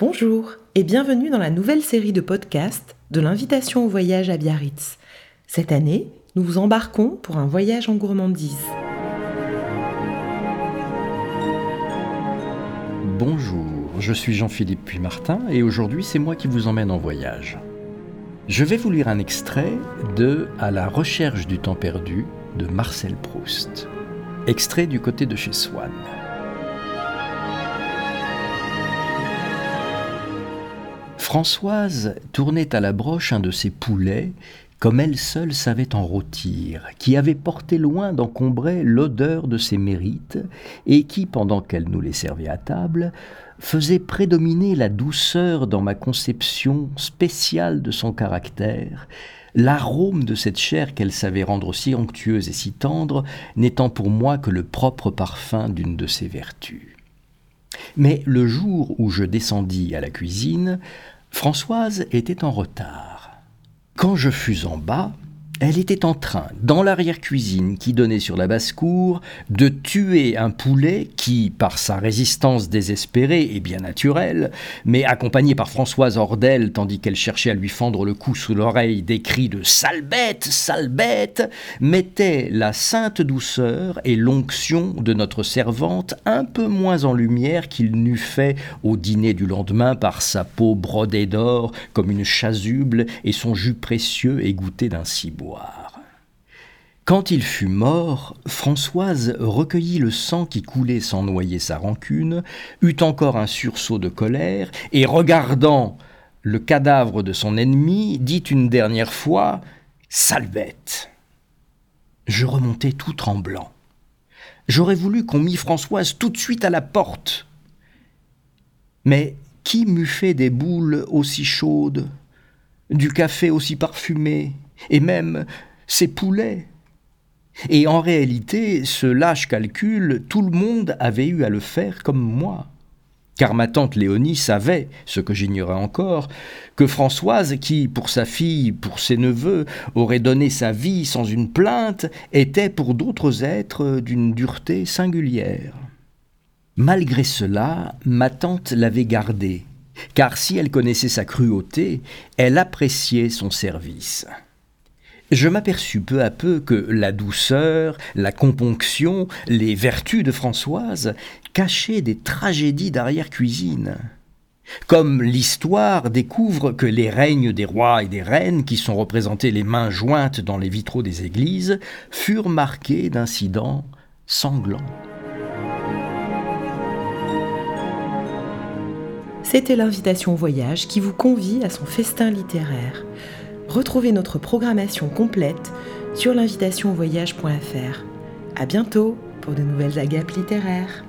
Bonjour et bienvenue dans la nouvelle série de podcasts de l'invitation au voyage à Biarritz. Cette année, nous vous embarquons pour un voyage en gourmandise. Bonjour, je suis Jean-Philippe Puy-Martin et aujourd'hui c'est moi qui vous emmène en voyage. Je vais vous lire un extrait de À la recherche du temps perdu de Marcel Proust. Extrait du côté de chez Swann. Françoise tournait à la broche un de ses poulets, comme elle seule savait en rôtir, qui avait porté loin d'encombrer l'odeur de ses mérites, et qui, pendant qu'elle nous les servait à table, faisait prédominer la douceur dans ma conception spéciale de son caractère, l'arôme de cette chair qu'elle savait rendre si onctueuse et si tendre, n'étant pour moi que le propre parfum d'une de ses vertus. Mais le jour où je descendis à la cuisine, Françoise était en retard. Quand je fus en bas, elle était en train, dans l'arrière-cuisine qui donnait sur la basse-cour, de tuer un poulet qui, par sa résistance désespérée et bien naturelle, mais accompagnée par Françoise Hordel tandis qu'elle cherchait à lui fendre le cou sous l'oreille des cris de Sale bête, sale bête, mettait la sainte douceur et l'onction de notre servante un peu moins en lumière qu'il n'eût fait au dîner du lendemain par sa peau brodée d'or comme une chasuble et son jus précieux égoutté d'un Quand il fut mort, Françoise recueillit le sang qui coulait sans noyer sa rancune, eut encore un sursaut de colère, et regardant le cadavre de son ennemi, dit une dernière fois Sale bête Je remontai tout tremblant. J'aurais voulu qu'on mît Françoise tout de suite à la porte. Mais qui m'eût fait des boules aussi chaudes, du café aussi parfumé, et même ses poulets. Et en réalité, ce lâche calcul, tout le monde avait eu à le faire comme moi. Car ma tante Léonie savait, ce que j'ignorais encore, que Françoise, qui, pour sa fille, pour ses neveux, aurait donné sa vie sans une plainte, était pour d'autres êtres d'une dureté singulière. Malgré cela, ma tante l'avait gardée, car si elle connaissait sa cruauté, elle appréciait son service je m'aperçus peu à peu que la douceur, la componction, les vertus de Françoise cachaient des tragédies d'arrière-cuisine. Comme l'histoire découvre que les règnes des rois et des reines, qui sont représentés les mains jointes dans les vitraux des églises, furent marqués d'incidents sanglants. C'était l'invitation au voyage qui vous convie à son festin littéraire. Retrouvez notre programmation complète sur l'invitationvoyage.fr. À bientôt pour de nouvelles agapes littéraires.